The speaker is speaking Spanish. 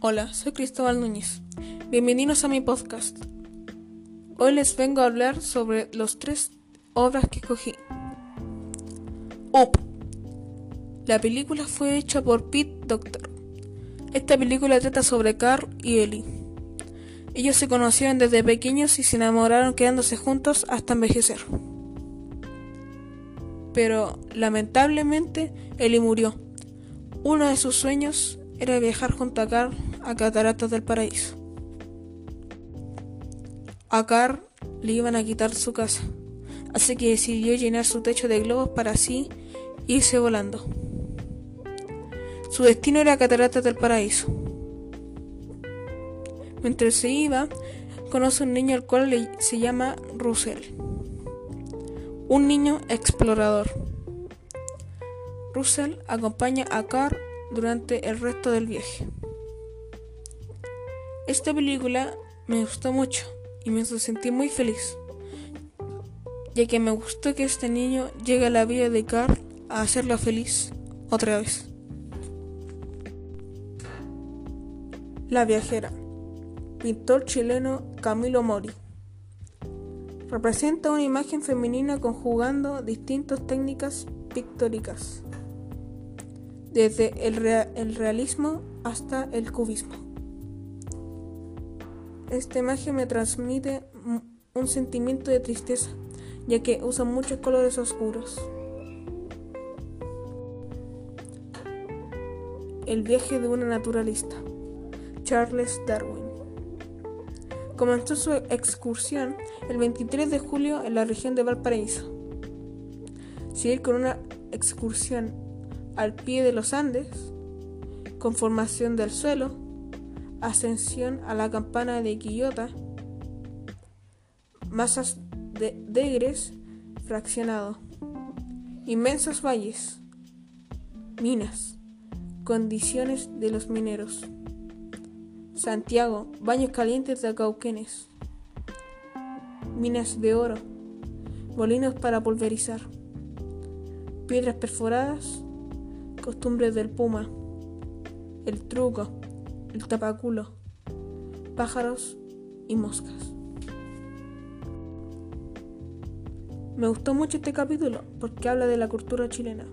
Hola, soy Cristóbal Núñez. Bienvenidos a mi podcast. Hoy les vengo a hablar sobre los tres obras que escogí. Up. La película fue hecha por Pete Doctor. Esta película trata sobre Carl y Ellie. Ellos se conocieron desde pequeños y se enamoraron quedándose juntos hasta envejecer. Pero lamentablemente Ellie murió. Uno de sus sueños era viajar junto a Carl a Cataratas del Paraíso. A Carl le iban a quitar su casa, así que decidió llenar su techo de globos para así irse volando. Su destino era Cataratas del Paraíso. Mientras se iba, conoce un niño al cual se llama Russell. Un niño explorador. Russell acompaña a Carl durante el resto del viaje. Esta película me gustó mucho y me hizo sentir muy feliz, ya que me gustó que este niño llegue a la vida de Carl a hacerla feliz otra vez. La viajera, pintor chileno Camilo Mori. Representa una imagen femenina conjugando distintas técnicas pictóricas desde el, realismo hasta el cubismo. Esta imagen me transmite un sentimiento de tristeza, ya que usa muchos colores oscuros. El viaje de una naturalista, Charles Darwin. Comenzó su excursión el 23 de julio en la región de Valparaíso. Seguir con una excursión al pie de los Andes, conformación del suelo, ascensión a la campana de Quillota, masas de degres fraccionado, inmensos valles, minas, condiciones de los mineros, Santiago, baños calientes de Cauquenes, minas de oro, molinos para pulverizar, piedras perforadas, costumbres del puma, el truco, el tapaculo, pájaros y moscas. Me gustó mucho este capítulo porque habla de la cultura chilena.